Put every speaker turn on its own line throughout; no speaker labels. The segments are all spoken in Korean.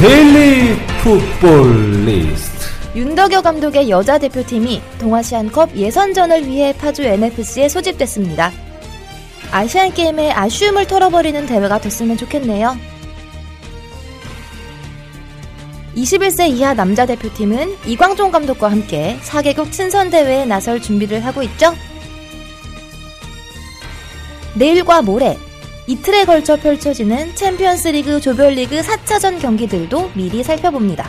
데일리 풋볼 리스트
윤덕여 감독의 여자 대표팀이 동아시안컵 예선전을 위해 파주 NFC에 소집됐습니다. 아시안 게임의 아쉬움을 털어버리는 대회가 됐으면 좋겠네요. 21세 이하 남자 대표팀은 이광종 감독과 함께 4개국 친선 대회에 나설 준비를 하고 있죠. 내일과 모레 이틀에 걸쳐 펼쳐지는 챔피언스리그 조별리그 4차전 경기들도 미리 살펴봅니다.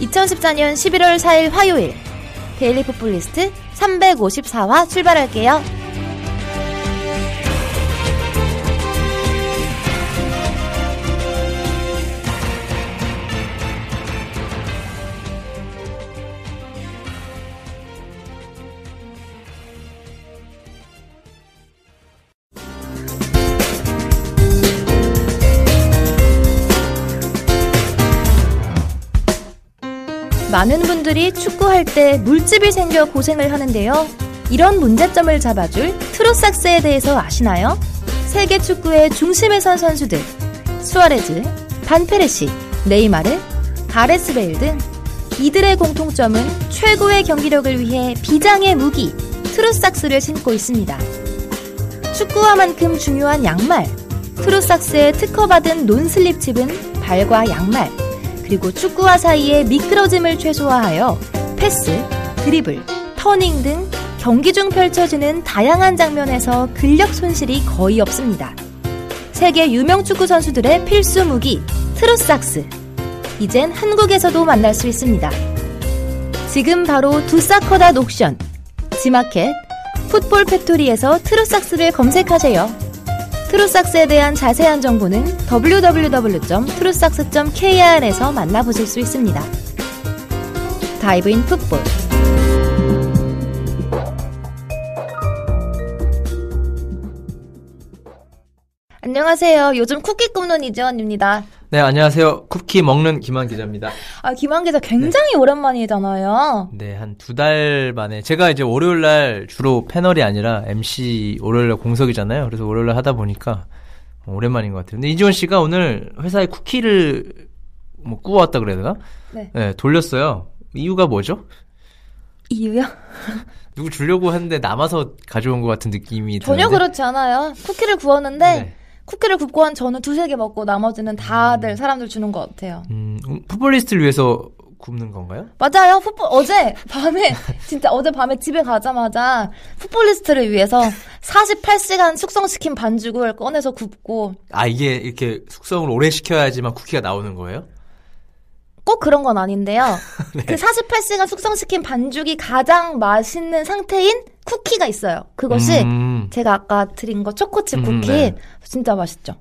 2014년 11월 4일 화요일 데일리 풋볼리스트 354화 출발할게요. 많은 분들이 축구할 때 물집이 생겨 고생을 하는데요. 이런 문제점을 잡아줄 트루삭스에 대해서 아시나요? 세계 축구의 중심에 선 선수들 수아레즈, 반 페르시, 네이마르, 가레스 베일 등 이들의 공통점은 최고의 경기력을 위해 비장의 무기 트루삭스를 신고 있습니다. 축구화만큼 중요한 양말 트루삭스에 특허받은 non-slip 칩은 발과 양말 그리고 축구화 사이의 미끄러짐을 최소화하여 패스, 드리블, 터닝 등 경기 중 펼쳐지는 다양한 장면에서 근력 손실이 거의 없습니다. 세계 유명 축구 선수들의 필수 무기 트루삭스. 이젠 한국에서도 만날 수 있습니다. 지금 바로 두사커다 옥션, 지마켓, 풋볼 팩토리에서 트루삭스를 검색하세요. 트루삭스에 대한 자세한 정보는 www.tru삭스.kr에서 만나보실 수 있습니다. 다이브인 풋볼 안녕하세요. 요즘 쿠키 굽는 이지원입니다.
네 안녕하세요 쿠키 먹는 김한 기자입니다
아, 김한 기자 굉장히 오랜만이잖아요.
네 한 두 달 만에 제가 이제 월요일 날 주로 패널이 아니라 MC 월요일 날 공석이잖아요 그래서 월요일 날 하다 보니까 오랜만인 것 같아요 근데 이지원 씨가 오늘 회사에 쿠키를 뭐 구워왔다 그래야 되나?
네.
네 돌렸어요 이유가 뭐죠?
이유요?
누구 주려고 했는데 남아서 가져온 것 같은 느낌이
전혀
드는데?
그렇지 않아요. 쿠키를 구웠는데
네.
쿠키를 굽고 한 저는 두세 개 먹고 나머지는 다들 사람들 주는 것 같아요.
음, 풋볼리스트를 위해서 굽는 건가요?
맞아요. 풋볼 어제 밤에 진짜 어제 밤에 집에 가자마자 풋볼리스트를 위해서 48시간 숙성시킨 반죽을 꺼내서 굽고
아 이게 이렇게 숙성을 오래 시켜야지만 쿠키가 나오는 거예요?
꼭 그런 건 아닌데요.
네.
그 48시간 숙성시킨 반죽이 가장 맛있는 상태인 쿠키가 있어요. 그것이
음,
제가 아까 드린 거 초코칩
음,
쿠키
네.
진짜 맛있죠.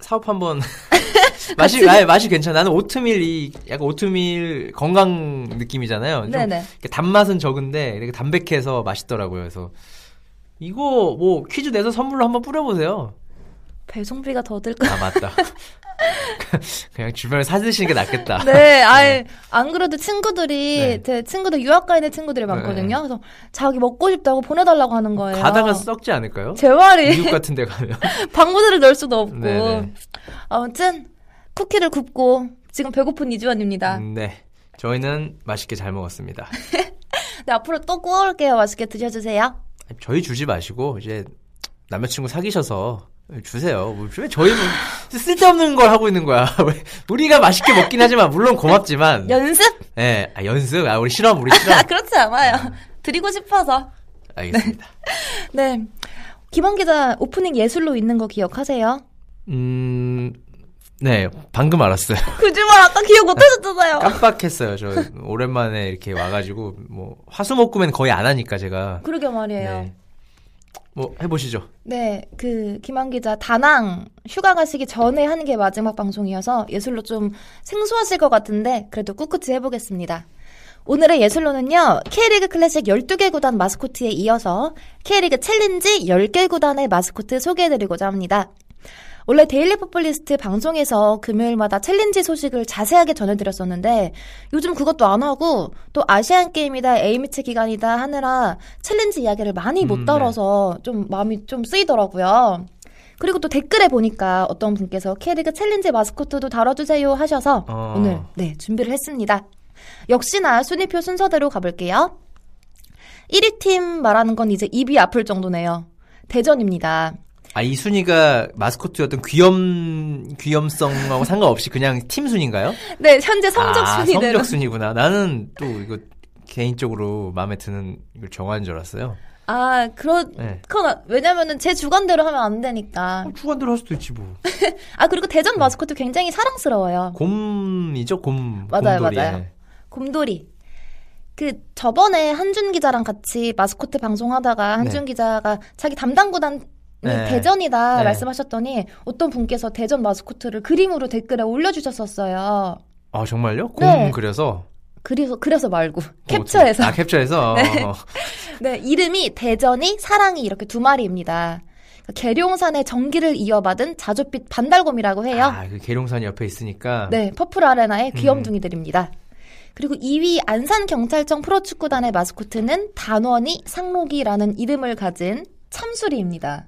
사업 한번 맛이 아, 맛이 괜찮아. 나는 오트밀 이 약간 오트밀 건강 느낌이잖아요. 좀
네네.
단맛은 적은데 이렇게 담백해서 맛있더라고요. 그래서 이거 뭐 퀴즈 내서 선물로 한번 뿌려보세요.
배송비가 더 들까?
아 맞다. 그냥 주변에 사드시는 게 낫겠다.
네, 아예 안 그래도 친구들이
네.
제 친구들 유학 가 있는 친구들이 많거든요.
네.
그래서 자기 먹고 싶다고 보내달라고 하는 거예요.
가다가 썩지 않을까요?
제 말이
미국 같은 데 가면.
방구들을 넣을 수도 없고.
네네.
아무튼 쿠키를 굽고 지금 배고픈 이주원입니다.
음, 네. 저희는 맛있게 잘 먹었습니다.
네, 앞으로 또 구워올게요. 맛있게 드셔주세요.
저희 주지 마시고 이제 남자친구 사귀셔서 주세요. 뭐, 왜 저희 뭐 쓸데없는 걸 하고 있는 거야. 우리가 맛있게 먹긴 하지만 물론 고맙지만.
연습?
예, 아, 연습. 아, 우리 실험, 우리 실험.
아, 그렇지 않아요. 드리고 싶어서.
알겠습니다.
네. 김원 기자 오프닝 예술로 있는 거 기억하세요?
음, 네, 방금 알았어요.
거짓말 아까 기억 못 하셨잖아요.
깜빡했어요. 저 오랜만에 이렇게 와가지고 뭐 화수목금엔 거의 안 하니까 제가.
그러게 말이에요.
네. 뭐 해보시죠.
네, 그 김한 기자 다낭 휴가 가시기 전에 하는 게 마지막 방송이어서 예술로 좀 생소하실 것 같은데 그래도 꿋꿋이 해보겠습니다. 오늘의 예술로는요, K리그 클래식 12개 구단 마스코트에 이어서 K리그 챌린지 10개 구단의 마스코트 소개해드리고자 합니다. 원래 데일리 풋볼리스트 방송에서 금요일마다 챌린지 소식을 자세하게 전해드렸었는데 요즘 그것도 안 하고 또 아시안 게임이다 A매치 기간이다 하느라 챌린지 이야기를 많이 못
음,
다뤄서 좀 마음이 좀 쓰이더라고요. 그리고 또 댓글에 보니까 어떤 분께서 K리그 챌린지 마스코트도 다뤄주세요 하셔서
어.
오늘 네 준비를 했습니다. 역시나 순위표 순서대로 가볼게요. 1위 팀 말하는 건 이제 입이 아플 정도네요. 대전입니다.
아, 이 순위가 마스코트였던 귀염, 귀염성하고 상관없이 그냥 팀 순위인가요?
네, 현재 성적
아,
순위대로.
성적 순위구나. 나는 또 이거 개인적으로 마음에 드는 걸 정하는 줄 알았어요.
아, 그렇,
네.
왜냐면은 제 주관대로 하면 안 되니까.
주관대로 할 수도 있지 뭐.
아, 그리고 대전 마스코트 굉장히 사랑스러워요.
곰이죠, 곰.
맞아요,
곰돌이.
맞아요. 곰돌이. 그, 저번에 한준 기자랑 같이 마스코트 방송하다가 한준
네.
기자가 자기 담당 구단이
네.
대전이다
네.
말씀하셨더니 어떤 분께서 대전 마스코트를 그림으로 댓글에 올려주셨었어요.
아, 정말요? 곰
네.
그려서?
그래서, 그래서 말고.
어,
캡처해서.
아, 캡처해서?
네.
어.
네, 이름이 대전이 사랑이 이렇게 두 마리입니다. 계룡산의 정기를 이어받은 자줏빛 반달곰이라고 해요.
아, 그 계룡산 옆에 있으니까.
네, 퍼플 아레나의
음.
귀염둥이들입니다. 그리고 2위 안산경찰청 프로축구단의 마스코트는 단원이 상록이라는 이름을 가진 참수리입니다.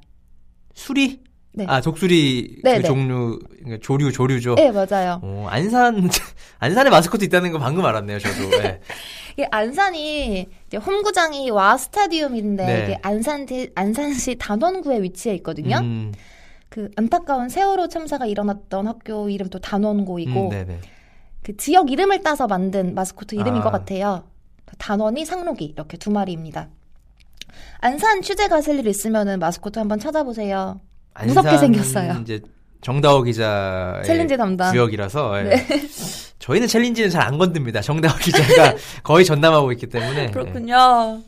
수리?
네.
아, 독수리
네,
그
네.
종류, 그러니까 조류, 조류죠.
네, 맞아요.
어, 안산, 안산에 마스코트 있다는 거 방금 알았네요, 저도. 네.
이게 안산이 이제 홈구장이 와 스타디움인데
네.
이게 안산 안산시 단원구에 위치해 있거든요.
음,
그 안타까운 세월호 참사가 일어났던 학교 이름도 단원고이고
음, 네네.
그 지역 이름을 따서 만든 마스코트 이름인
아.
것 같아요. 단원이 상록이 이렇게 두 마리입니다. 안산 취재 가실 일 있으면은 마스코트 한번 찾아보세요. 무섭게 생겼어요.
이제 정다호 기자의
챌린지 담당.
구역이라서 예.
네.
저희는 챌린지는 잘 안 건듭니다. 정다호 기자가 거의 전담하고 있기 때문에.
그렇군요.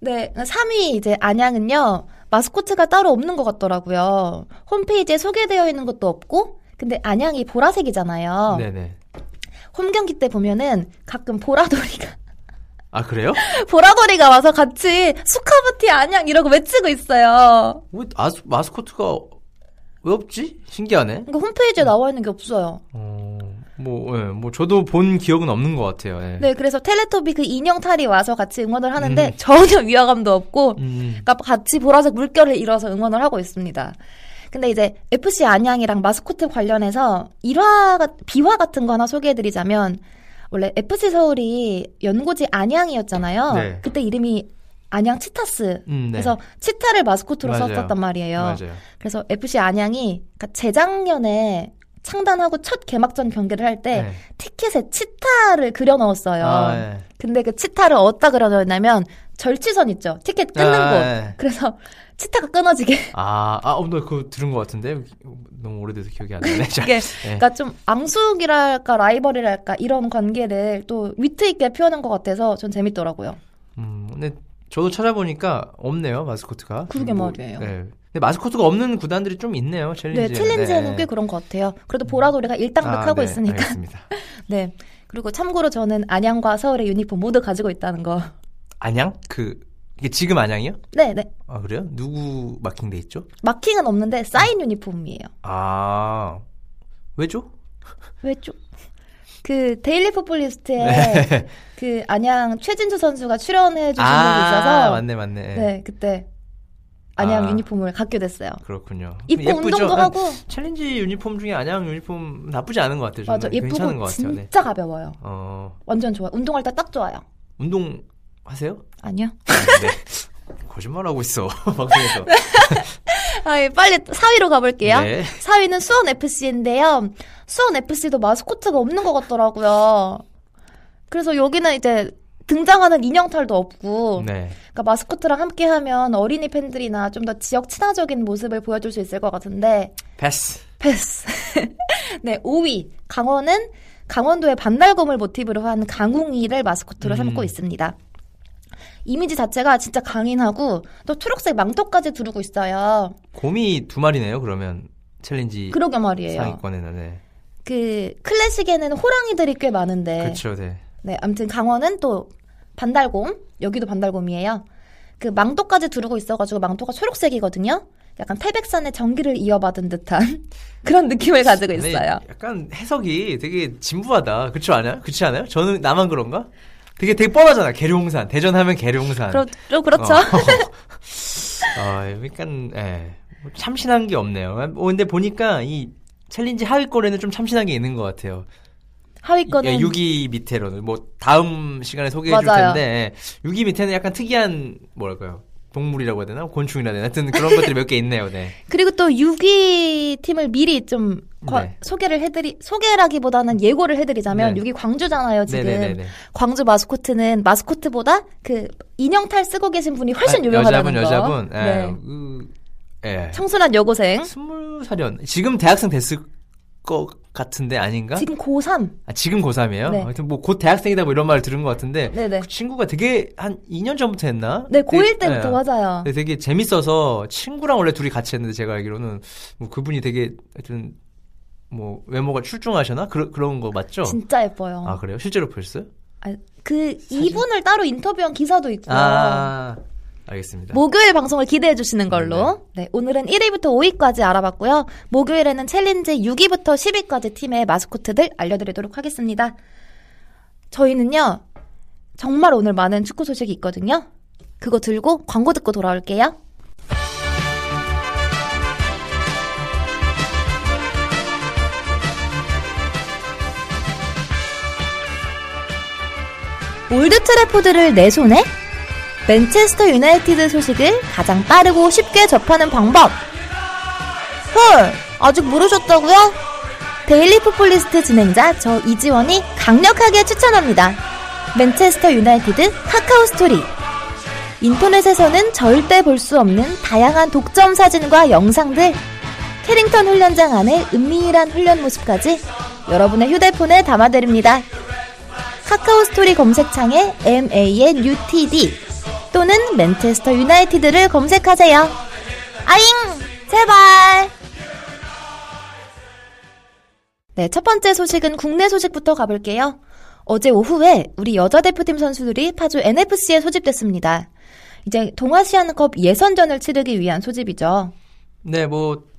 네, 3위 이제 안양은요. 마스코트가 따로 없는 것 같더라고요. 홈페이지에 소개되어 있는 것도 없고, 근데 안양이 보라색이잖아요.
네. 네네.
홈 경기 때 보면은 가끔 보라돌이가
아 그래요?
보라돌이가 와서 같이 수카부티 안양 이러고 외치고 있어요.
왜 아스, 마스코트가 왜 없지? 신기하네.
그러니까 홈페이지에 나와 있는 게 없어요.
어, 뭐, 예, 뭐 저도 본 기억은 없는 것 같아요. 예.
네, 그래서 텔레토비 그 인형 탈이 와서 같이 응원을 하는데
음.
전혀 위화감도 없고,
음,
그러니까 같이 보라색 물결을 이뤄서 응원을 하고 있습니다. 근데 이제 FC 안양이랑 마스코트 관련해서 일화, 비화 같은 거 하나 소개해드리자면, 원래 FC 서울이 연고지 안양이었잖아요.
네.
그때 이름이 안양 치타스.
음, 네.
그래서 치타를 마스코트로
맞아요.
썼단 말이에요.
맞아요.
그래서 FC 안양이 그러니까 재작년에 창단하고 첫 개막전 경기를 할때
네.
티켓에 치타를 그려 넣었어요.
아, 예.
근데 그 치타를 어디다 그려 넣었냐면 절취선 있죠. 티켓 끊는
아,
곳.
예.
그래서 치타가 끊어지게.
아, 아, 어, 나 그거 들은 것 같은데 너무 오래돼서 기억이 안 나네. 자,
이게
예.
그러니까 좀 앙숙이랄까 라이벌이랄까 이런 관계를 또 위트 있게 표현한 것 같아서 전 재밌더라고요.
음, 근데 저도 찾아보니까 없네요 마스코트가.
그러게
뭐,
말이에요.
네. 근데 마스코트가 없는 구단들이 좀 있네요 챌린지.
네, 챌린지에는 꽤 그런 것 같아요. 그래도 보라돌이가 일당백하고
아, 네,
있으니까.
알겠습니다.
네. 그리고 참고로 저는 안양과 서울의 유니폼 모두 가지고 있다는 거.
안양? 그 이게 지금 안양이요?
네, 네.
아 그래요? 누구 마킹돼 있죠?
마킹은 없는데 사인 유니폼이에요.
아 왜죠?
왜죠? 그 데일리 풋볼리스트에
네.
그 안양 최진수 선수가 출연해 주신 적이
아
있어서
맞네 맞네.
네, 그때 안양
아.
유니폼을 갖게 됐어요.
그렇군요.
입고? 운동도
아,
하고
챌린지 유니폼 중에 안양 유니폼 나쁘지 않은 것 같아요.
맞아 예쁘고
괜찮은 것 같아요. 네.
진짜 가벼워요.
어
완전 좋아요. 운동할 때 딱 좋아요.
운동 하세요?
아니요.
네. 거짓말하고 있어 방송에서.
아, 빨리 4위로 가볼게요.
네.
4위는 수원 FC인데요. 수원 FC도 마스코트가 없는 것 같더라고요. 그래서 여기는 이제 등장하는 인형탈도 없고,
네.
그러니까 마스코트랑 함께하면 어린이 팬들이나 좀 더 지역 친화적인 모습을 보여줄 수 있을 것 같은데
패스.
패스. 네, 5위 강원은 강원도의 반달곰을 모티브로 한 강웅이를 마스코트로
음.
삼고 있습니다. 이미지 자체가 진짜 강인하고 또 초록색 망토까지 두르고 있어요.
곰이 두 마리네요. 그러면 챌린지
그러게 말이에요.
상위권에는 네.
그 클래식에는 호랑이들이 꽤 많은데
그렇죠. 네.
네, 아무튼 강원은 또 반달곰, 여기도 반달곰이에요. 그 망토까지 두르고 있어가지고 망토가 초록색이거든요. 약간 태백산의 전기를 이어받은 듯한 그런 느낌을 가지고 있어요.
약간 해석이 되게 진부하다. 그렇지 않아요? 그렇지 않아요? 저는 나만 그런가? 되게 되게 뻔하잖아. 계룡산. 대전 하면 계룡산.
그렇, 좀 그렇죠.
어. 어, 약간 예. 뭐 참신한 게 없네요. 어, 근데 보니까 이 챌린지 하위권에는 좀 참신한 게 있는 것 같아요.
하위권은
6위 밑에로는 뭐 다음 시간에 소개해 줄
맞아요.
텐데 6위 밑에는 약간 특이한 뭐랄까요? 동물이라고 해야 되나? 곤충이라 해야 되나? 하여튼 그런 것들이 몇 개 있네요. 네.
그리고 또 6위 팀을 미리 좀 과-
네.
소개를 해드리 소개라기보다는 예고를 해드리자면
네.
6위 광주잖아요 지금
네네네네.
광주 마스코트는 마스코트보다 그 인형탈 쓰고 계신 분이 훨씬
아,
유명하다는
여자분,
거.
여자분. 예.
네.
그, 예.
청순한 여고생
스물 살연. 지금 대학생 됐을 것 같은데 아닌가?
지금 고3
아, 지금 고3이에요?
네.
하여튼 뭐 곧 대학생이다 뭐 이런 말을 들은 것 같은데
네네
그 친구가 되게 한 2년 전부터 했나?
네 고1
되게-
때부터
예.
맞아요
근데 되게 재밌어서 친구랑 원래 둘이 같이 했는데 제가 알기로는 뭐 그분이 되게 하여튼 뭐 외모가 출중하셔나? 그런 그런 거 맞죠?
진짜 예뻐요
아 그래요? 실제로 보셨어요?
아, 그 이분을 따로 인터뷰한 기사도 있고요
아 알겠습니다.
목요일 방송을 기대해 주시는 걸로. 네, 오늘은 1위부터 5위까지 알아봤고요. 목요일에는 챌린지 6위부터 10위까지 팀의 마스코트들 알려드리도록 하겠습니다. 저희는요, 정말 오늘 많은 축구 소식이 있거든요. 그거 들고 광고 듣고 돌아올게요. 올드 트래포드를 내 손에? 맨체스터 유나이티드 소식을 가장 빠르고 쉽게 접하는 방법. 헐, 아직 모르셨다고요? 데일리 풋볼리스트 진행자 저 이지원이 강력하게 추천합니다. 맨체스터 유나이티드 카카오 스토리. 인터넷에서는 절대 볼 수 없는 다양한 독점 사진과 영상들, 캐링턴 훈련장 안의 은밀한 훈련 모습까지 여러분의 휴대폰에 담아드립니다. 카카오 스토리 검색창에 MANUTD 또는 맨체스터 유나이티드를 검색하세요. 아잉! 제발! 네, 첫 번째 소식은 국내 소식부터 가볼게요. 어제 오후에 우리 여자 대표팀 선수들이 파주 NFC에 소집됐습니다. 이제 동아시안컵 예선전을 치르기 위한 소집이죠.
네, 뭐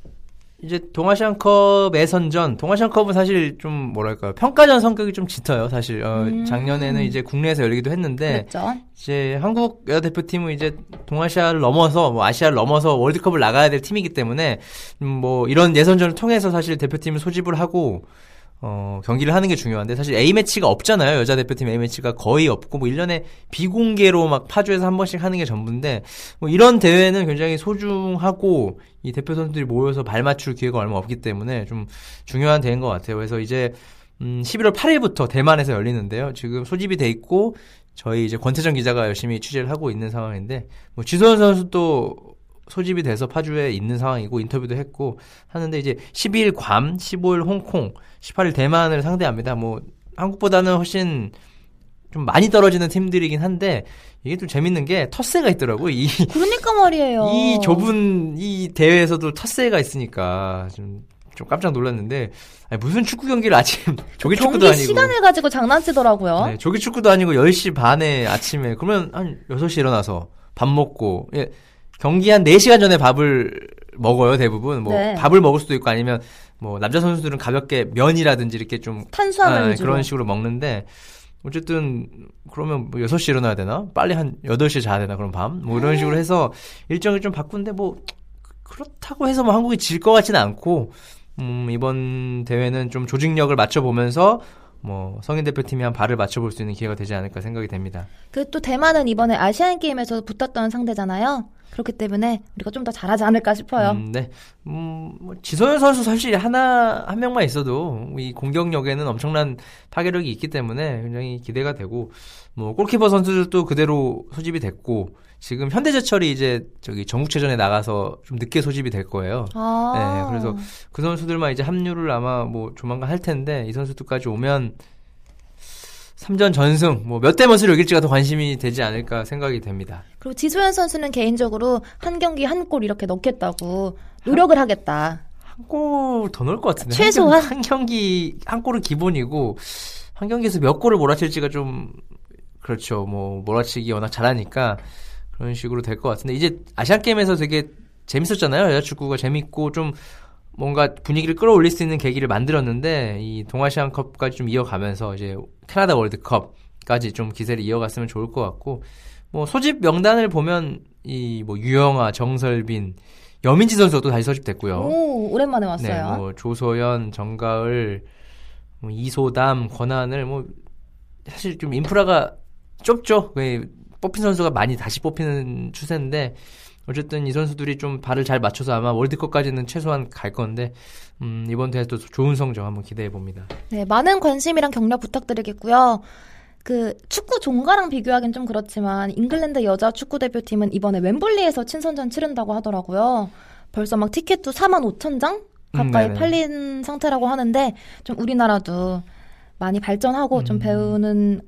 이제 동아시안컵 예선전, 동아시안컵은 사실 좀 뭐랄까요 평가전 성격이 좀 짙어요. 사실 어,
음.
작년에는 이제 국내에서 열리기도 했는데
그렇죠.
이제 한국 여자 대표팀은 이제 동아시아를 넘어서 뭐 아시아를 넘어서 월드컵을 나가야 될 팀이기 때문에 음, 뭐 이런 예선전을 통해서 사실 대표팀을 소집을 하고 어, 경기를 하는 게 중요한데 사실 A 매치가 없잖아요. 여자 대표팀 A 매치가 거의 없고 뭐 1년에 비공개로 막 파주에서 한 번씩 하는 게 전부인데 뭐 이런 대회는 굉장히 소중하고 이 대표 선수들이 모여서 발 맞출 기회가 얼마 없기 때문에 좀 중요한 대회인 것 같아요. 그래서 이제 음, 11월 8일부터 대만에서 열리는데요. 지금 소집이 돼 있고 저희 이제 권태정 기자가 열심히 취재를 하고 있는 상황인데 뭐 지소연 선수도 소집이 돼서 파주에 있는 상황이고 인터뷰도 했고 하는데 이제 12일 괌, 15일 홍콩, 18일 대만을 상대합니다. 뭐 한국보다는 훨씬 좀 많이 떨어지는 팀들이긴 한데 이게 좀 재밌는 게 텃세가 있더라고. 이,
그러니까 말이에요.
이 좁은 이 대회에서도 텃세가 있으니까 좀, 좀 깜짝 놀랐는데 아니, 무슨 축구 경기를 아침 조기 축구도 아니고
시간을 가지고 장난치더라고요.
네, 조기 축구도 아니고 10시 반에 아침에 그러면 한 6시 일어나서 밥 먹고 예, 경기 한 4시간 전에 밥을 먹어요, 대부분. 뭐
네.
밥을 먹을 수도 있고 아니면 뭐 남자 선수들은 가볍게 면이라든지 이렇게 좀
탄수화물
아. 그런 식으로 먹는데 어쨌든 그러면 뭐 6시 에 일어나야 되나? 빨리 한 8시에 자야 되나? 그럼 밤? 뭐 이런 식으로 해서 일정을 좀 바꾼데 뭐 그렇다고 해서 뭐 한국이 질 것 같지는 않고 음, 이번 대회는 좀 조직력을 맞춰 보면서 뭐 성인 대표팀이 한 발을 맞춰볼 수 있는 기회가 되지 않을까 생각이 됩니다.
그 또 대만은 이번에 아시안 게임에서 붙었던 상대잖아요. 그렇기 때문에 우리가 좀 더 잘하지 않을까 싶어요.
음, 네. 음, 뭐 지소연 선수 사실 하나 한 명만 있어도 이 공격력에는 엄청난 파괴력이 있기 때문에 굉장히 기대가 되고 뭐 골키퍼 선수들도 그대로 소집이 됐고 지금 현대제철이 이제 저기 전국체전에 나가서 좀 늦게 소집이 될 거예요.
아.
네, 그래서 그 선수들만 이제 합류를 아마 뭐 조만간 할 텐데 이 선수들까지 오면 3전 전승 뭐 몇 대 몇으로 이길지가 더 관심이 되지 않을까 생각이 됩니다.
그리고 지소연 선수는 개인적으로 한 경기 한 골 이렇게 넣겠다고 노력을 하겠다.
한 골 더 넣을 것 같은데.
최소한?
한, 경- 한 경 기 한 골은 기본이고 한 경기에서 몇 골을 몰아칠지가 좀 그렇죠. 뭐 몰아치기 워낙 잘하니까 그런 식으로 될 것 같은데 이제 아시안 게임에서 되게 재밌었잖아요. 여자 축구가 재밌고 좀 뭔가 분위기를 끌어올릴 수 있는 계기를 만들었는데 이 동아시안컵까지 좀 이어가면서 이제 캐나다 월드컵까지 좀 기세를 이어갔으면 좋을 것 같고 뭐 소집 명단을 보면 이 뭐 유영아, 정설빈, 여민지 선수도 다시 소집됐고요.
오, 오랜만에
네,
왔어요.
뭐 조소연, 정가을, 뭐 이소담, 권한을 뭐 사실 좀 인프라가 좁죠. 왜 뽑힌 선수가 많이 다시 뽑히는 추세인데 어쨌든 이 선수들이 좀 발을 잘 맞춰서 아마 월드컵까지는 최소한 갈 건데 음, 이번 대회도 좋은 성적 한번 기대해 봅니다.
네, 많은 관심이랑 격려 부탁드리겠고요. 그 축구 종가랑 비교하기는 좀 그렇지만 잉글랜드 여자 축구 대표팀은 이번에 웸블리에서 친선전 치른다고 하더라고요. 벌써 막 티켓도 4만 5천 장 가까이
음.
팔린 상태라고 하는데 좀 우리나라도 많이 발전하고 좀
음.
배우는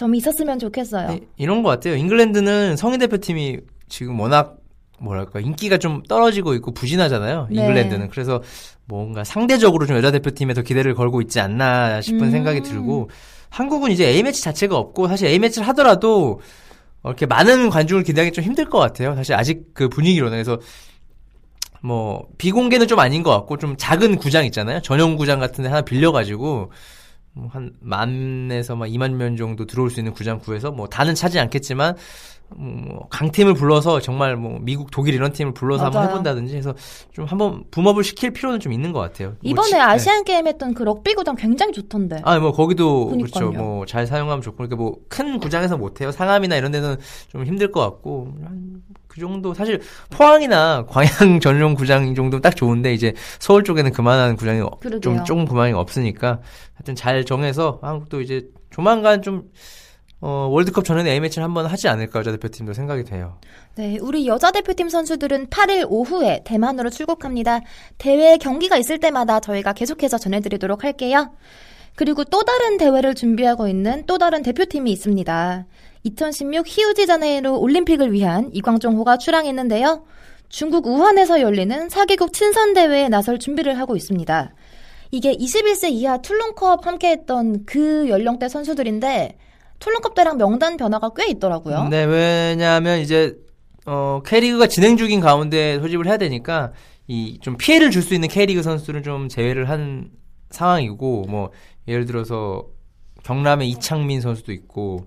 점이 있었으면 좋겠어요.
이- 이런 것 같아요. 잉글랜드는 성인 대표팀이 지금 워낙 뭐랄까 인기가 좀 떨어지고 있고 부진하잖아요.
네.
잉글랜드는 그래서 뭔가 상대적으로 좀 여자 대표팀에 더 기대를 걸고 있지 않나 싶은
음.
생각이 들고 한국은 이제 A 매치 자체가 없고 사실 A 매치를 하더라도 어, 이렇게 많은 관중을 기대하기 좀 힘들 것 같아요. 사실 아직 그 분위기로는 그래서 뭐 비공개는 좀 아닌 것 같고 좀 작은 구장 있잖아요. 전용 구장 같은 데 하나 빌려가지고 뭐 한 만에서 막 2만 명 정도 들어올 수 있는 구장 구해서 뭐 다는 차지 않겠지만 음, 뭐 강팀을 불러서 정말 뭐 미국 독일 이런 팀을 불러서 한번
맞아요.
해본다든지 해서 좀 한번 붐업을 시킬 필요는 좀 있는 것 같아요. 뭐
이번에
치- 네.
아시안 게임 했던 그 럭비 구장 굉장히 좋던데.
아, 뭐 거기도
그러니까요.
그렇죠. 뭐 잘 사용하면 좋고 그러니까 뭐 큰 구장에서 못 해요. 상암이나 이런 데는 좀 힘들 것 같고 한 그 정도 사실 포항이나 광양 전용 구장 정도 딱 좋은데 이제 서울 쪽에는 그만한 구장이 어-
그러게요.
좀 조금 그만이 없으니까 하여튼 잘 정해서 한국도 이제 조만간 좀 어, 월드컵 전에 A매치를 한번 하지 않을까 여자 대표팀도 생각이 돼요.
네, 우리 여자 대표팀 선수들은 8일 오후에 대만으로 출국합니다. 대회 경기가 있을 때마다 저희가 계속해서 전해드리도록 할게요. 그리고 또 다른 대회를 준비하고 있는 또 다른 대표팀이 있습니다. 2016 히우지자네이루 올림픽을 위한 이광종호가 출항했는데요. 중국 우한에서 열리는 4개국 친선 대회에 나설 준비를 하고 있습니다. 이게 21세 이하 툴룬컵 함께했던 그 연령대 선수들인데 툴룬컵 때랑 명단 변화가 꽤 있더라고요.
네, 왜냐하면 이제 어 K리그가 진행 중인 가운데 소집을 해야 되니까 이 좀 피해를 줄 수 있는 K리그 선수들은 좀 제외를 한 상황이고 뭐 예를 들어서 경남의 이창민 선수도 있고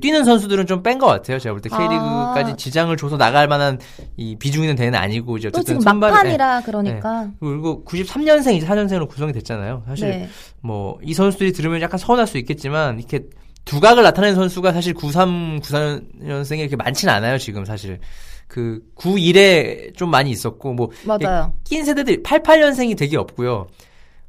뛰는 선수들은 좀 뺀 것 같아요. 제가 볼때
아.
K리그까지 지장을 줘서 나갈 만한 이 비중 있는 대회는 아니고 이제
또
어쨌든
지금
선발이-
막판이라 그러니까.
네. 그리고 93년생 이제 4년생으로 구성이 됐잖아요. 사실
네.
뭐이 선수들이 들으면 약간 서운할 수 있겠지만 이렇게 두각을 나타내는 선수가 사실 93, 94년생이 이렇게 많지는 않아요 지금 사실 그 91에 좀 많이 있었고 뭐. 낀 세대들이 88년생이 되게 없고요.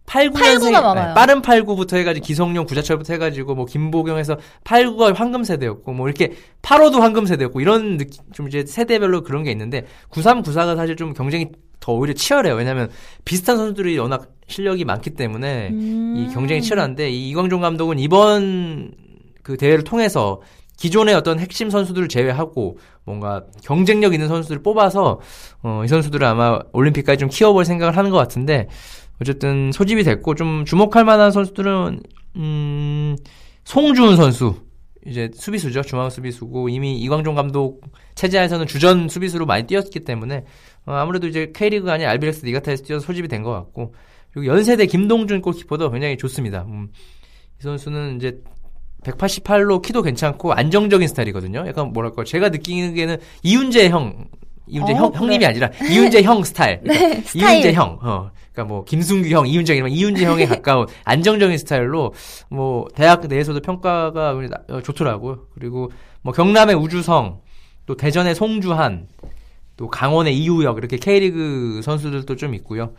89년생
89가 많아요.
빠른 89부터 해가지고 기성용 구자철부터 해가지고 뭐 김보경에서 89가 황금 세대였고 뭐 이렇게 85도 황금 세대였고 이런 느낌 좀 이제 세대별로 그런 게 있는데 93, 94가 사실 좀 경쟁이 더 오히려 치열해요. 왜냐하면 비슷한 선수들이 워낙 실력이 많기 때문에
음.
이 경쟁이 치열한데 이 이광종 감독은 이번 그 대회를 통해서 기존의 어떤 핵심 선수들을 제외하고 뭔가 경쟁력 있는 선수들을 뽑아서 어, 이 선수들을 아마 올림픽까지 좀 키워볼 생각을 하는 것 같은데 어쨌든 소집이 됐고 좀 주목할 만한 선수들은 음 송주은 선수 이제 수비수죠 중앙 수비수고 이미 이광종 감독 체제하에서는 주전 수비수로 많이 뛰었기 때문에 어, 아무래도 이제 K리그가 아닌 RBX 리가타에서 뛰어서 소집이 된 것 같고 그리고 연세대 김동준 골키퍼도 굉장히 좋습니다. 음, 이 선수는 이제 188로 키도 괜찮고 안정적인 스타일이거든요. 약간 뭐랄까 제가 느끼기에는 이훈재 형 이훈재
어,
형,
그래.
형님이 아니라 이훈재 형 스타일. 그러니까
네, 스타일.
이훈재 형. 어. 그러니까 뭐 김승규 형, 이훈재 이런 이훈재 형에 가까운 안정적인 스타일로 뭐 대학 내에서도 평가가 좋더라고요. 그리고 뭐 경남의 우주성, 또 대전의 송주한, 또 강원의 이우혁 이렇게 K리그 선수들도 좀 있고요.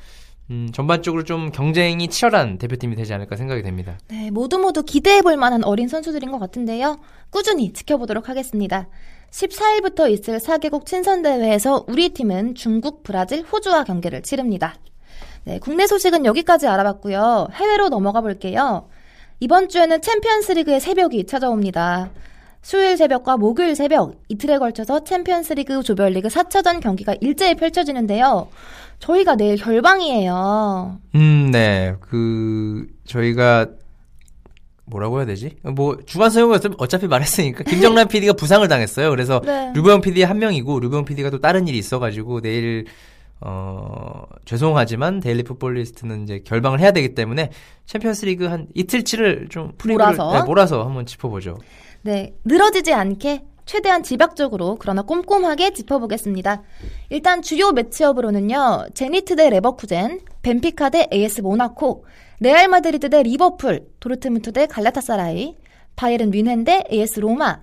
음, 전반적으로 좀 경쟁이 치열한 대표팀이 되지 않을까 생각이 됩니다.
네, 모두 모두 기대해 볼 만한 어린 선수들인 것 같은데요. 꾸준히 지켜보도록 하겠습니다. 14일부터 있을 4개국 친선대회에서 우리 팀은 중국, 브라질, 호주와 경기를 치릅니다. 네, 국내 소식은 여기까지 알아봤고요. 해외로 넘어가 볼게요. 이번 주에는 챔피언스 리그의 새벽이 찾아옵니다. 수요일 새벽과 목요일 새벽 이틀에 걸쳐서 챔피언스 리그 조별리그 4차전 경기가 일제히 펼쳐지는데요. 저희가 내일 결방이에요.
음, 네. 그, 저희가, 뭐라고 해야 되지? 뭐, 주간 서형욱은 어차피 말했으니까, 김정란 PD가 부상을 당했어요. 그래서,
네.
류병 PD 한 명이고, 류병 PD가 또 다른 일이 있어가지고, 내일, 어, 죄송하지만, 데일리 풋볼리스트는 이제 결방을 해야 되기 때문에, 챔피언스 리그 한 이틀치를 좀 프리뷰를,
몰아서.
네, 몰아서 한번 짚어보죠.
네, 늘어지지 않게 최대한 집약적으로 그러나 꼼꼼하게 짚어보겠습니다. 일단 주요 matchup으로는요. 제니트 대 레버쿠젠, 벤피카 대 AS 모나코, 레알 마드리드 대 리버풀, 도르트문트 대 갈라타사라이, 바이에른 뮌헨 대 AS 로마,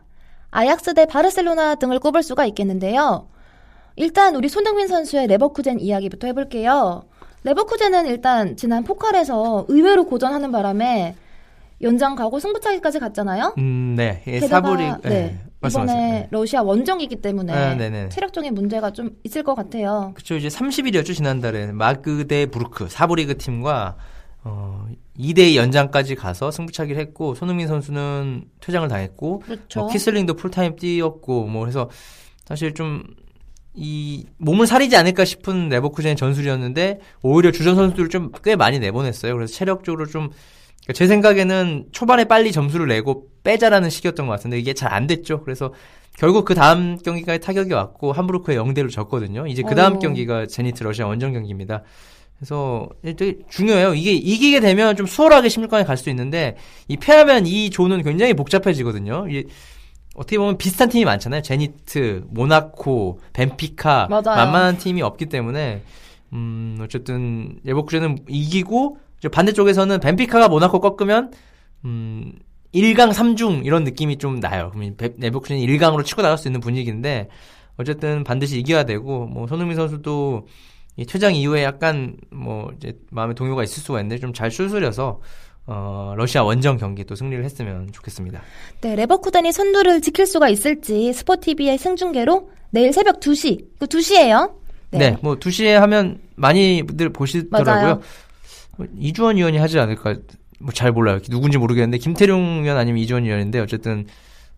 아약스 대 바르셀로나 등을 꼽을 수가 있겠는데요. 일단 우리 손흥민 선수의 레버쿠젠 이야기부터 해볼게요. 레버쿠젠은 일단 지난 포칼에서 의외로 고전하는 바람에 연장 가고 승부차기까지 갔잖아요.
음, 네. 예,
게다가
사부리,
네,
네. 말씀하세요.
이번에
네.
러시아 원정이기 때문에
아.
체력적인 문제가 좀 있을 것 같아요.
그쵸, 이제 30일이었죠, 지난달에. 마그 대 부르크, 사부리그 팀과, 어, 2대2 연장까지 가서 승부차기를 했고, 손흥민 선수는 퇴장을 당했고,
그렇죠.
뭐 키슬링도 풀타임 뛰었고, 뭐, 그래서, 사실 좀, 이, 몸을 사리지 않을까 싶은 레버쿠젠의 전술이었는데, 오히려 주전 선수들을 좀 꽤 많이 내보냈어요. 그래서 체력적으로 좀, 제 생각에는 초반에 빨리 점수를 내고 빼자라는 식이었던 것 같은데, 이게 잘 안 됐죠. 그래서, 결국 그 다음 경기까지 타격이 왔고 함부르크에 0대로 졌거든요. 이제 그 다음
어.
경기가 제니트 러시아 원정 경기입니다. 그래서 되게 중요해요. 이게 이기게 되면 좀 수월하게 16강에 갈 수 있는데 이 패하면 이 조는 굉장히 복잡해지거든요. 이 어떻게 보면 비슷한 팀이 많잖아요. 제니트, 모나코, 벤피카
맞아요.
만만한 팀이 없기 때문에 음 어쨌든 레버쿠젠은 이기고 반대쪽에서는 벤피카가 모나코 꺾으면 음 1강 3중 이런 느낌이 좀 나요. 그러면 베- 레버쿠젠이 1강으로 치고 나갈 수 있는 분위기인데 어쨌든 반드시 이겨야 되고 뭐 손흥민 선수도 이 퇴장 이후에 약간 뭐 이제 마음에 동요가 있을 수가 있는데 좀 잘 술술여서 어 러시아 원정 경기 또 승리를 했으면 좋겠습니다.
네, 레버쿠젠이 선두를 지킬 수가 있을지 스포티비의 생중계로 내일 새벽 2시, 그 2시예요.
네, 뭐 2시에 하면 많이들 보시더라고요.
맞아요.
뭐 이주원 의원이 하지 않을까 뭐 잘 몰라요. 누군지 모르겠는데 김태룡 의원 아니면 이주원 의원인데 어쨌든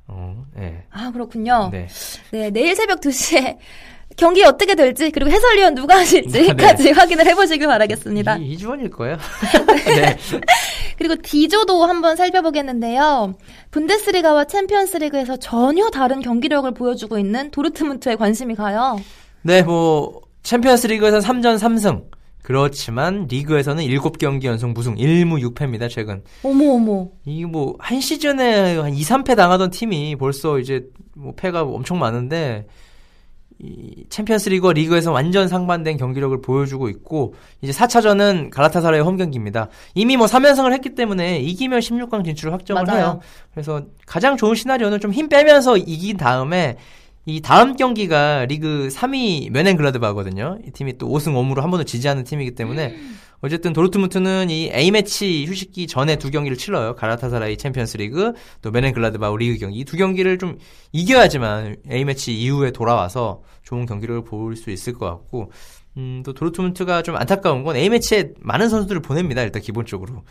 어, 예.
아, 그렇군요.
네.
네, 내일 새벽 2시에 경기 어떻게 될지 그리고 해설위원 누가 하실지까지 확인을 해보시길 바라겠습니다.
이, 이주원일 거예요. 네.
그리고 D조도 한번 살펴보겠는데요. 분데스리가와 챔피언스리그에서 전혀 다른 경기력을 보여주고 있는 도르트문트에 관심이 가요.
네, 뭐 챔피언스 리그에서 3전 3승. 그렇지만 리그에서는 7경기 연속 무승 1무 6패입니다, 최근.
어머 어머.
이게 뭐 한 시즌에 한 2, 3패 당하던 팀이 벌써 이제 뭐 패가 엄청 많은데 이 챔피언스 리그와 리그에서 완전 상반된 경기력을 보여주고 있고 이제 4차전은 갈라타사라이 홈 경기입니다. 이미 뭐 3연승을 했기 때문에 이기면 16강 진출을 확정을
맞아요.
해요. 그래서 가장 좋은 시나리오는 좀 힘 빼면서 이긴 다음에 이 다음 경기가 리그 3위 묀헨글라드바흐거든요. 이 팀이 또 5승 5무로 한 번도 지지 않은 팀이기 때문에 어쨌든 도르트문트는 이 A매치 휴식기 전에 두 경기를 치러요. 갈라타사라이 챔피언스 리그, 또 묀헨글라드바흐 리그 경기. 이 두 경기를 좀 이겨야지만 A매치 이후에 돌아와서 좋은 경기를 볼 수 있을 것 같고, 음, 또 도르트문트가 좀 안타까운 건 A매치에 많은 선수들을 보냅니다. 일단 기본적으로.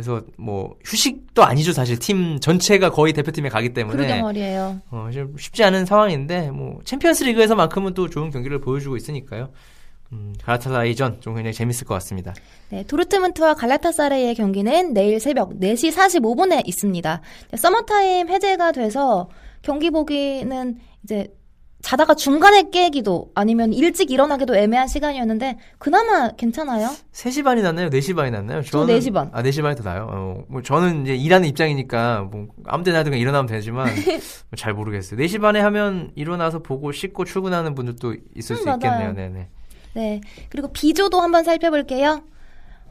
그래서 뭐 휴식도 아니죠 사실 팀 전체가 거의 대표팀에 가기 때문에
말이에요.
어, 좀 쉽지 않은 상황인데 뭐 챔피언스 리그에서만큼은 또 좋은 경기를 보여주고 있으니까요. 음, 가라타사이전 좀 굉장히 재밌을 것 같습니다.
네, 도르트문트와 갈라타사라이의 경기는 내일 새벽 4시 45분에 있습니다. 네, 서머타임 해제가 돼서 경기 보기는 이제 자다가 중간에 깨기도 아니면 일찍 일어나기도 애매한 시간이었는데 그나마 괜찮아요?
3시 반이 났나요? 4시 반이 났나요?
저 4시 반.
아, 4시 반이 더 나요? 어, 뭐 저는 이제 일하는 입장이니까 뭐 아무 때나 그냥 일어나면 되지만 뭐 잘 모르겠어요. 4시 반에 하면 일어나서 보고 씻고 출근하는 분들도 있을
음,
수. 있겠네요. 네 네.
네. 그리고 B조도 한번 살펴볼게요.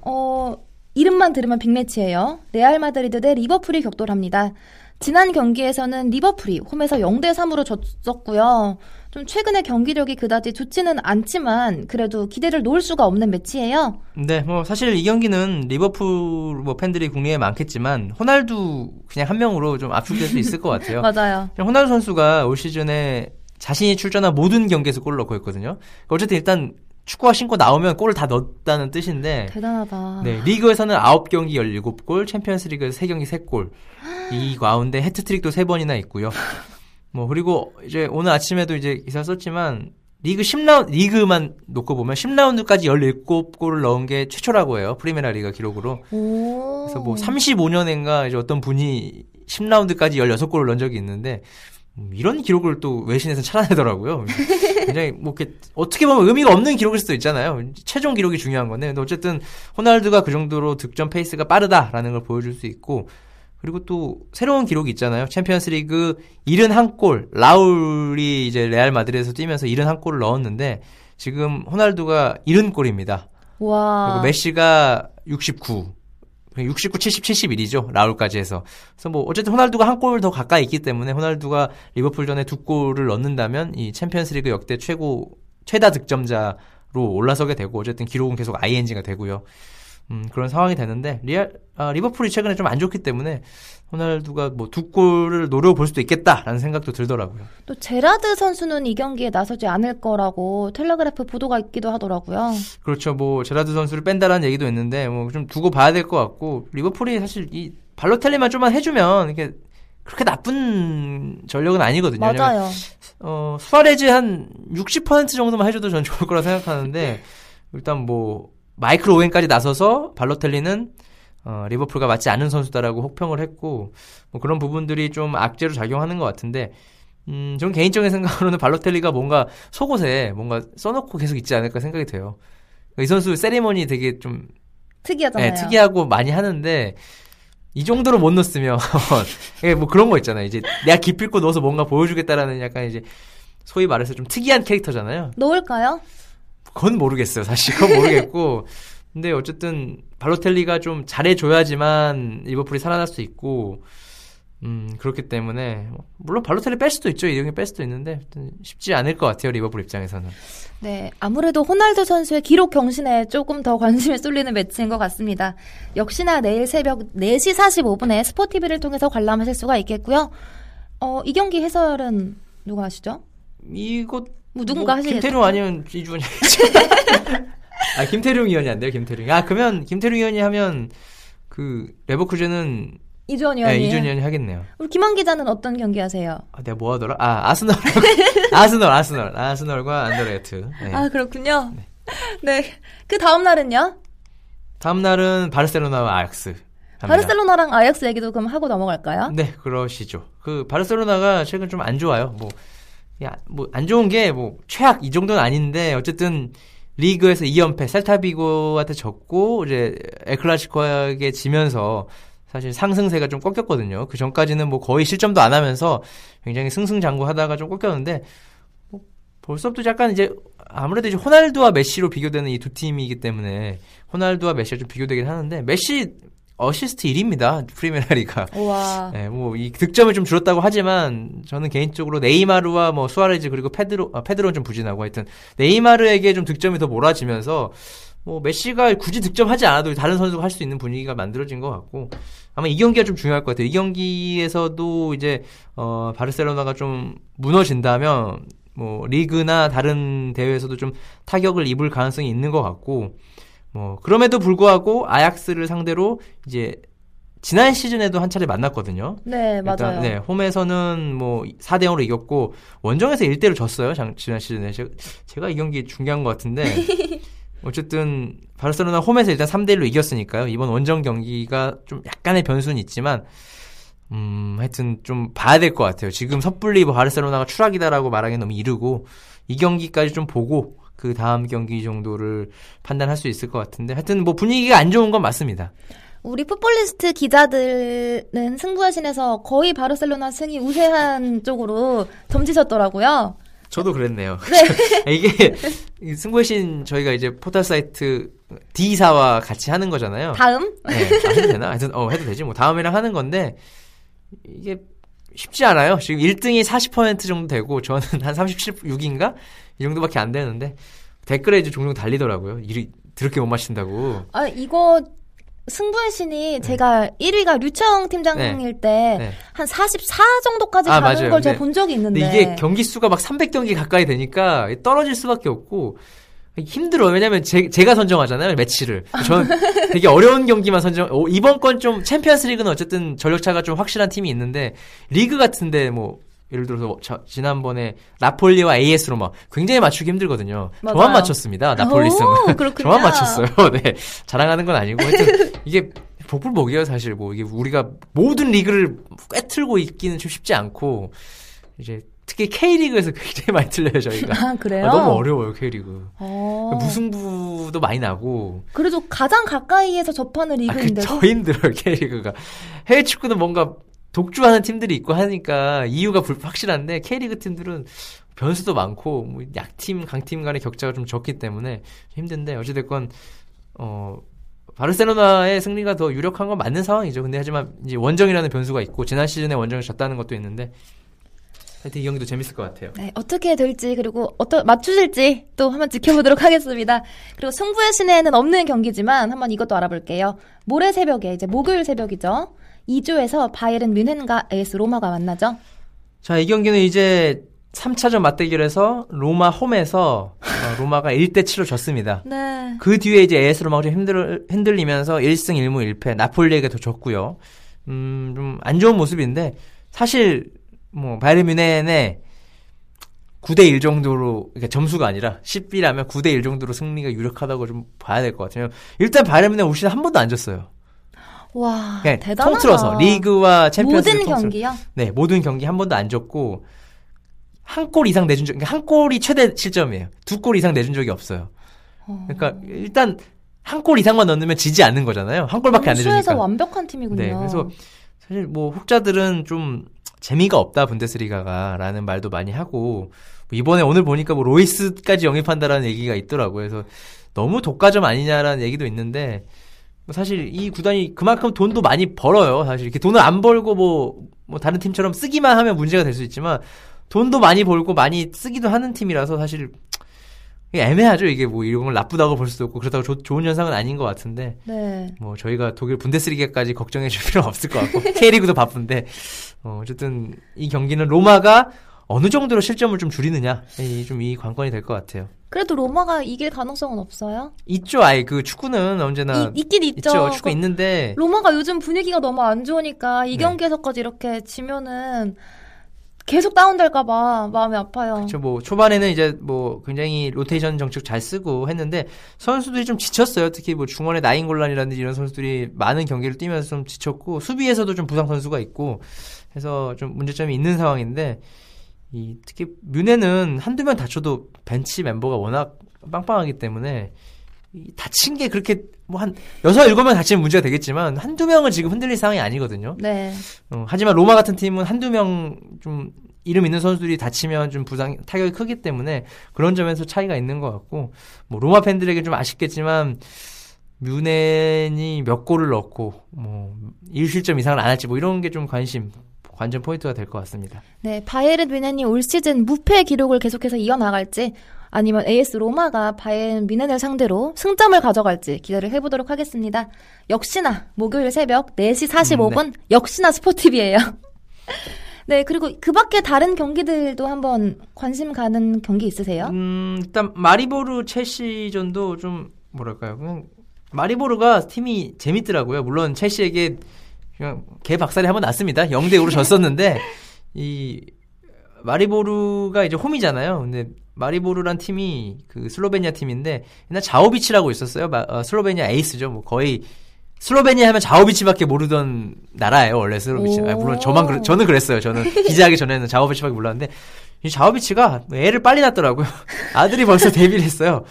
어, 이름만 들으면 빅매치예요. 레알 마드리드 대 리버풀이 격돌합니다. 지난 경기에서는 리버풀이 홈에서 0대 3으로 졌었고요. 좀 최근에 경기력이 그다지 좋지는 않지만 그래도 기대를 놓을 수가 없는 매치예요.
네, 뭐 사실 이 경기는 리버풀 뭐 팬들이 국내에 많겠지만 호날두 그냥 한 명으로 좀 압축될 수 있을 것 같아요.
맞아요.
호날두 선수가 올 시즌에 자신이 출전한 모든 경기에서 골을 넣고 있거든요. 어쨌든 일단 축구화 신고 나오면 골을 다 넣었다는 뜻인데
대단하다.
네, 리그에서는 9경기 17골, 챔피언스 리그에서 3경기 3골. 이 가운데 해트트릭도 3번이나 있고요. 뭐 그리고 이제 오늘 아침에도 이제 기사 썼지만 리그 10라운드 리그만 놓고 보면 10라운드까지 17골을 넣은 게 최초라고 해요. 프리메라 리가 기록으로.
오.
그래서 뭐 35년인가 이제 어떤 분이 10라운드까지 16골을 넣은 적이 있는데 음, 이런 기록을 또 외신에서 찾아내더라고요. 굉장히 뭐 이렇게 어떻게 보면 의미가 없는 기록일 수도 있잖아요. 최종 기록이 중요한 건데 근데 어쨌든 호날두가 그 정도로 득점 페이스가 빠르다라는 걸 보여줄 수 있고 그리고 또 새로운 기록이 있잖아요. 챔피언스리그 71골 라울이 이제 레알 마드리드에서 뛰면서 71골을 넣었는데 지금 호날두가 70골입니다.
와.
그리고 메시가 69. 69, 70, 71이죠. 라울까지 해서. 그래서 뭐 어쨌든 호날두가 한 골 더 가까이 있기 때문에 호날두가 리버풀전에 두 골을 넣는다면 이 챔피언스리그 역대 최고 최다 득점자로 올라서게 되고 어쨌든 기록은 계속 ING가 되고요. 음, 그런 상황이 되는데 레알 아, 리버풀이 최근에 좀 안 좋기 때문에 호날두가 뭐 두 골을 노려볼 수도 있겠다라는 생각도 들더라고요.
또 제라드 선수는 이 경기에 나서지 않을 거라고 텔레그래프 보도가 있기도 하더라고요.
그렇죠. 뭐 제라드 선수를 뺀다라는 얘기도 있는데 뭐 좀 두고 봐야 될 것 같고 리버풀이 사실 이 발로텔리만 좀만 해주면 이게 그렇게 나쁜 전력은 아니거든요.
맞아요.
어 수아레즈 한 60% 정도만 해줘도 전 좋을 거라 생각하는데 일단 뭐 마이클 오웬까지 나서서 발로텔리는 어, 리버풀과 맞지 않은 선수다라고 혹평을 했고 뭐 그런 부분들이 좀 악재로 작용하는 것 같은데 음, 전 개인적인 생각으로는 발로텔리가 뭔가 속옷에 뭔가 써놓고 계속 있지 않을까 생각이 돼요. 이 선수 세리머니 되게 좀
특이하잖아요.
네, 특이하고 많이 하는데 이 정도로 못 넣었으면 이게 뭐 그런 거 있잖아요. 이제 내가 기필코 넣어서 뭔가 보여주겠다라는 약간 이제 소위 말해서 좀 특이한 캐릭터잖아요.
넣을까요?
그건 모르겠어요. 사실 그건 모르겠고 근데 어쨌든 발로텔리가 좀 잘해줘야지만 리버풀이 살아날 수 있고 음 그렇기 때문에 물론 발로텔리 뺄 수도 있죠. 이경이 뺄 수도 있는데 쉽지 않을 것 같아요. 리버풀 입장에서는.
네, 아무래도 호날두 선수의 기록 경신에 조금 더 관심이 쏠리는 매치인 것 같습니다. 역시나 내일 새벽 4시 45분에 스포티비를 통해서 관람하실 수가 있겠고요. 어, 이 경기 해설은 누가 하시죠?
이거
뭐 누군가 하시겠죠?
김태룡 아니면 이주원이 아 김태룡 의원이 안 돼요 김태룡 아 그러면 김태룡 의원이 하면 그 레버쿠젠은
이주원
네,
의원님.
이준 의원이 하겠네요
우리 김한 기자는 어떤 경기 하세요?
아, 내가 뭐 하더라 아 아스널 아스널 아스널 아스널과 안더레트 네.
아, 그렇군요. 네. 그 다음 날은요?
다음 날은 바르셀로나와 아약스 합니다.
바르셀로나랑 아약스 얘기도 그럼 하고 넘어갈까요?
네 그러시죠 그 바르셀로나가 최근 좀 안 좋아요 뭐뭐안 좋은 게 뭐 최악 이 정도는 아닌데 어쨌든 리그에서 2연패 셀타비고한테 졌고 이제 에클라시코에게 지면서 사실 상승세가 좀 꺾였거든요. 그 전까지는 뭐 거의 실점도 안 하면서 굉장히 승승장구하다가 좀 꺾였는데 뭐 벌써부터 약간 이제 아무래도 이제 호날두와 메시로 비교되는 이 두 팀이기 때문에 호날두와 메시가 좀 비교되긴 하는데 메시 어시스트 1위입니다. 프리메라리가.
우와.
네, 뭐, 이 득점을 좀 줄었다고 하지만, 저는 개인적으로 네이마르와 뭐, 수아레즈 그리고 페드로, 아, 페드로는 좀 부진하고 하여튼, 네이마르에게 좀 득점이 더 몰아지면서, 뭐, 메시가 굳이 득점하지 않아도 다른 선수가 할 수 있는 분위기가 만들어진 것 같고, 아마 이 경기가 좀 중요할 것 같아요. 이 경기에서도 이제, 어, 바르셀로나가 좀 무너진다면, 뭐, 리그나 다른 대회에서도 좀 타격을 입을 가능성이 있는 것 같고, 뭐 그럼에도 불구하고 아약스를 상대로 이제 지난 시즌에도 한 차례 만났거든요.
네, 맞아요.
네, 홈에서는 뭐 4대 0으로 이겼고 원정에서 1대1로 졌어요. 장- 지난 시즌에 제가, 제가 이 경기 중요한 것 같은데 어쨌든 바르셀로나 홈에서 일단 3대 1로 이겼으니까요. 이번 원정 경기가 좀 약간의 변수는 있지만 음, 하여튼 좀 봐야 될 것 같아요. 지금 섣불리 뭐 바르셀로나가 추락이다라고 말하기 너무 이르고 이 경기까지 좀 보고 그 다음 경기 정도를 판단할 수 있을 것 같은데 하여튼 뭐 분위기가 안 좋은 건 맞습니다.
우리 풋볼리스트 기자들은 승부하신에서 거의 바르셀로나 승이 우세한 쪽으로 점지셨더라고요.
저도 그랬네요.
네.
이게 이 승부신 저희가 이제 포털 사이트 D사와 같이 하는 거잖아요.
다음
네, 아, 해도 되나? 하여튼 어 해도 되지. 뭐 다음이랑 하는 건데 이게 쉽지 않아요. 지금 1등이 40% 정도 되고 저는 한 37, 6인가 이 정도밖에 안 되는데 댓글에 이제 종종 달리더라고요. 일이 드럽게 못 마신다고.
아 이거 승부의 신이 제가 1위가 류청 팀장일
네.
때
네.
한44 정도까지
아,
가는
맞아요.
걸 제가
네.
본 적이 있는데
이게 경기 수가 막 300경기 가까이 되니까 떨어질 수밖에 없고 힘들어요. 왜냐면 제, 제가 선정하잖아요, 매치를. 저는 되게 어려운 경기만 선정, 어, 이번 건 좀 챔피언스 리그는 어쨌든 전력차가 좀 확실한 팀이 있는데, 리그 같은데 뭐, 예를 들어서 저- 지난번에 나폴리와 AS로마 굉장히 맞추기 힘들거든요.
맞아요.
저만 맞췄습니다. 나폴리승.
오, 그렇군요.
저만 맞췄어요. 네. 자랑하는 건 아니고. 하여튼 이게 복불복이에요, 사실. 뭐 이게 우리가 모든 리그를 꿰틀고 있기는 좀 쉽지 않고 이제 특히 K리그에서 굉장히 많이 틀려요, 저희가.
아 그래요?
아, 너무 어려워요, K리그.
어.
무승부도 많이 나고.
그래도 가장 가까이에서 접하는
아, 그더 힘들어요, K리그가. 해외 축구는 뭔가 독주하는 팀들이 있고 하니까 이유가 불- 확실한데 K리그 팀들은 변수도 많고 뭐 약팀, 강팀 간의 격차가 좀 적기 때문에 힘든데 어찌됐건 어 바르셀로나의 승리가 더 유력한 건 맞는 상황이죠. 근데 하지만 이제 원정이라는 변수가 있고 지난 시즌에 원정을 졌다는 것도 있는데 하여튼 이 경기도 재밌을 것 같아요.
네, 어떻게 될지 그리고 어떠 맞추실지 또 한번 지켜보도록 하겠습니다. 그리고 승부의 신에는 없는 경기지만 한번 이것도 알아볼게요. 모레 새벽에 이제 목요일 새벽이죠. 2조에서 바이에른 뮌헨과 AS 로마가 만나죠.
자, 이 경기는 이제 3차전 맞대결에서 로마 홈에서 어, 로마가 1대 7로 졌습니다.
네.
그 뒤에 이제 AS 로마가 좀 흔들, 흔들리면서 1승 1무 1패 나폴리에게 더 졌고요. 음, 좀 안 좋은 모습인데 사실 뭐 바이에른 뮌헨의 9대 1 정도로 그러니까 점수가 아니라 10이라면 9대 1 정도로 승리가 유력하다고 좀 봐야 될 것 같아요. 일단 바이에른 뮌헨 올 시즌 한 번도 안 졌어요.
와,
그냥
대단하다.
통틀어서 리그와 챔피언스
모든
리그 통틀어.
경기요?
네, 모든 경기 한 번도 안 졌고 한 골 이상 내준 적, 그러니까 한 골이 최대 실점이에요. 두 골 이상 내준 적이 없어요.
어.
그러니까 일단 한 골 이상만 넣으면 지지 않는 거잖아요. 한 골밖에 안
수에서
내주니까.
완벽한 팀이군요.
네, 그래서 사실 뭐 혹자들은 좀 재미가 없다 분데스리가가라는 말도 많이 하고 뭐 이번에 오늘 보니까 뭐 로이스까지 영입한다라는 얘기가 있더라고요. 그래서 너무 독과점 아니냐라는 얘기도 있는데 뭐 사실 이 구단이 그만큼 돈도 많이 벌어요. 사실 이렇게 돈을 안 벌고 뭐, 뭐 다른 팀처럼 쓰기만 하면 문제가 될 수 있지만 돈도 많이 벌고 많이 쓰기도 하는 팀이라서 사실 애매하죠. 이게 뭐 이런 걸 나쁘다고 볼 수도 없고 그렇다고 조- 좋은 현상은 아닌 것 같은데
네.
뭐 저희가 독일 분데스리가까지 걱정해 줄 필요는 없을 것 같고 K리그도 바쁜데 어, 어쨌든 이 경기는 로마가 어느 정도로 실점을 좀 줄이느냐 좀 이 관건이 될 것 같아요.
그래도 로마가 이길 가능성은 없어요?
있죠, 아이 그 축구는 언제나
이- 있긴 있죠.
있죠. 축구
그-
있는데
로마가 요즘 분위기가 너무 안 좋으니까 이
네.
경기에서까지 이렇게 지면은 계속 다운될까봐 마음이 아파요.
저뭐 초반에는 이제 뭐 굉장히 로테이션 정책 잘 쓰고 했는데 선수들이 좀 지쳤어요. 특히 뭐 중원의 나인골란이라든지 이런 선수들이 많은 경기를 뛰면서 좀 지쳤고 수비에서도 좀 부상 선수가 있고 해서 좀 문제점이 있는 상황인데 이 특히 뮌헨은 한두 명 다쳐도 벤치 멤버가 워낙 빵빵하기 때문에 이 다친 게 그렇게 뭐 한 여섯 일곱 명 다치면 문제가 되겠지만 한두 명은 지금 흔들릴 상황이 아니거든요.
네.
어, 하지만 로마 같은 팀은 한두 명 좀 이름 있는 선수들이 다치면 좀 부상 타격이 크기 때문에 그런 점에서 차이가 있는 것 같고 뭐 로마 팬들에게 좀 아쉽겠지만 뮌헨이 몇 골을 넣고 뭐 1실점 이상을 안 할지 뭐 이런 게 좀 관심 관전 포인트가 될 것 같습니다.
네, 바이에른 뮌헨이 올 시즌 무패 기록을 계속해서 이어나갈지 아니면 AS 로마가 바이에른 뮌헨을 상대로 승점을 가져갈지 기대를 해보도록 하겠습니다. 역시나 목요일 새벽 4시 45분 역시나 스포티비예요. 네, 그리고 그 밖에 다른 경기들도 한번 관심 가는 경기 있으세요?
음, 일단 마리보르 첼시전도 좀 뭐랄까요? 그냥 마리보르가 팀이 재밌더라고요. 물론 첼시에게 그냥 개 박살이 한 번 났습니다. 0대 5로 졌었는데 이 마리보르가 이제 홈이잖아요. 근데 마리보르란 팀이 그 슬로베니아 팀인데 옛날 자오비치라고 있었어요. 마- 어, 슬로베니아 에이스죠. 뭐 거의 슬로베니아 하면 자오비치밖에 모르던 나라예요 원래 슬로비치. 아, 물론 저만 그래, 저는 그랬어요. 저는 기자하기 전에는 자오비치밖에 몰랐는데 이 자오비치가 애를 빨리 낳더라고요. 아들이 벌써 데뷔를 했어요.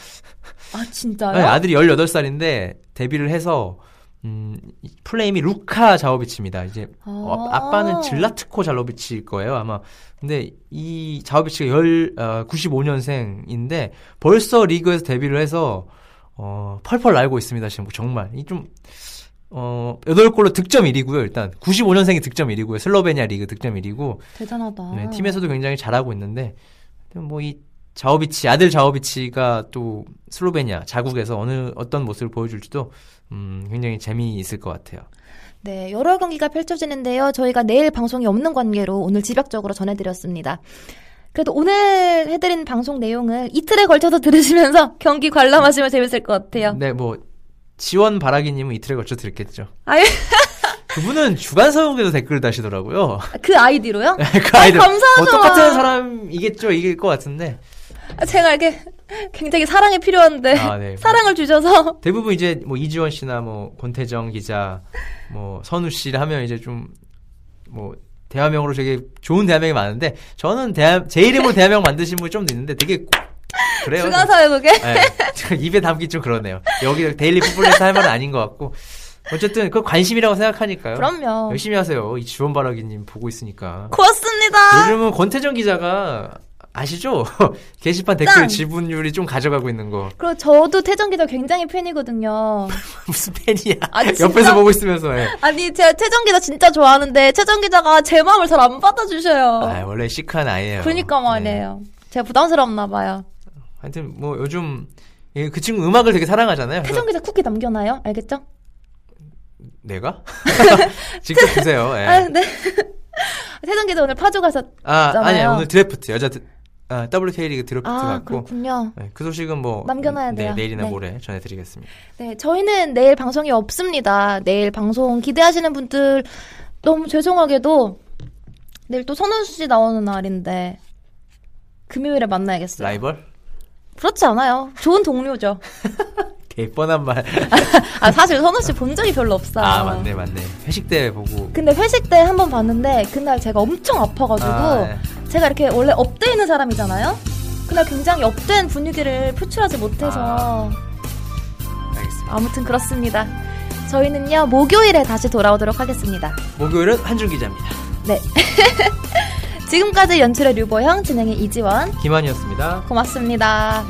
아 진짜요?
네, 아들이 18살인데 데뷔를 해서 음, full name이 루카 자오비치입니다. 이제 어,
아.
아빠는 질라트코 자로비치일 거예요, 아마. 근데 이 자오비치가 열, 어, 95년생인데 벌써 리그에서 데뷔를 해서 어, 펄펄 날고 있습니다, 지금 정말. 이 좀, 어, 8골로 득점 1위고요, 일단. 95년생이 득점 1위고요. 슬로베니아 리그 득점 1위고.
대단하다.
네, 팀에서도 굉장히 잘하고 있는데, 뭐 이 자오비치, 아들 자오비치가 또 슬로베니아 자국에서 어느, 어떤 모습을 보여줄지도, 음, 굉장히 재미있을 것 같아요.
네, 여러 경기가 펼쳐지는데요. 저희가 내일 방송이 없는 관계로 오늘 지략적으로 전해드렸습니다. 그래도 오늘 해드린 방송 내용을 이틀에 걸쳐서 들으시면서 경기 관람하시면 재밌을 것 같아요.
네, 뭐, 지원 바라기님은 이틀에 걸쳐 드렸겠죠.
아유,
그분은 주간 서용에도 댓글을 다시더라고요.
그 아이디로요?
그
아이,
아이들.
감사하죠.
뭐 똑같은 사람이겠죠, 이길 것 같은데.
제가 이게 굉장히 사랑이 필요한데
아, 네.
사랑을 주셔서
대부분 이제 뭐 이지원 씨나 뭐 권태정 기자, 뭐 선우 씨를 하면 이제 좀 뭐 대화명으로 되게 좋은 대화명이 많은데 저는 대화 제 이름으로 대화명 만드신 분이 좀 있는데 되게 고- 그래요.
주가사요 그게?
네, 저 입에 담기 좀 그러네요. 여기 데일리 풋볼에서 할 말은 아닌 것 같고 어쨌든 그 관심이라고 생각하니까요.
그럼요.
열심히 하세요. 이 지원바라기님 보고 있으니까.
고맙습니다.
요즘은 권태정 기자가 아시죠? 게시판 댓글
짱!
지분율이 좀 가져가고 있는 거.
그리고 저도 태정 기자 굉장히 팬이거든요.
무슨 팬이야?
아, 진짜?
옆에서 보고 있으면서. 예.
아니 제가 태정 기자 진짜 좋아하는데 태정 기자가 제 마음을 잘 안 받아주셔요.
아, 원래 시크한 아이예요.
그러니까
네.
말이에요. 제가 부담스럽나 봐요.
하여튼 뭐 요즘 예, 그 친구 음악을 되게 사랑하잖아요.
태정 기자 쿠키 남겨놔요? 알겠죠?
내가 직접 주세요. 예.
아, 네. 태정 기자 오늘 파주 가서
아. 아니 오늘 드래프트 여자 드, 아, WK 리그 드래프트
아
같고
그렇군요.
네, 그 소식은 뭐
남겨놔야 돼요.
네, 내일이나
네.
모레 전해드리겠습니다.
네, 저희는 내일 방송이 없습니다. 내일 방송 기대하시는 분들 너무 죄송하게도 내일 또 선훈수 씨 나오는 날인데 금요일에 만나야겠어요.
라이벌?
그렇지 않아요. 좋은 동료죠.
개 뻔한 말.
아 사실 선우 씨 본 적이 별로 없어요.
아 맞네 맞네. 회식 때 보고.
근데 회식 때 한 번 봤는데 그날 제가 엄청 아파가지고
아, 네.
제가 이렇게 원래 up돼 있는 사람이잖아요. 그날 굉장히 up된 분위기를 표출하지 못해서
알겠습니다.
아무튼 그렇습니다. 저희는요 목요일에 다시 돌아오도록 하겠습니다.
목요일은 한준 기자입니다.
네. 지금까지 연출의 류보형, 진행의 이지원.
김한이었습니다.
고맙습니다.